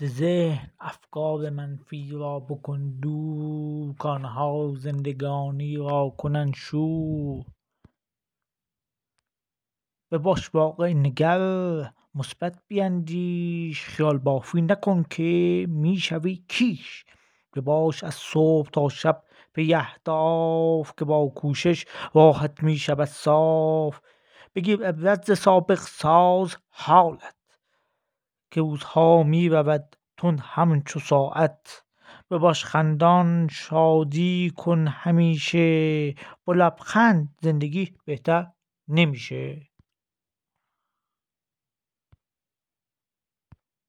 ز ذهن افکار منفی را بکن دور کانها زندگانی را کنند شور بباش واقع نگر مثبت بیندیش خیال بافی نکن که می شوی کیش بباش از صبح تا شب پی اهداف که با کوشش راهت می شود صاف. بگیر عبرت ز سابق ساز حالت. که روزها می رود تند همچو ساعت. بباش خندان شادی کن همیشه با لبخند زندگی بهتر نمیشه.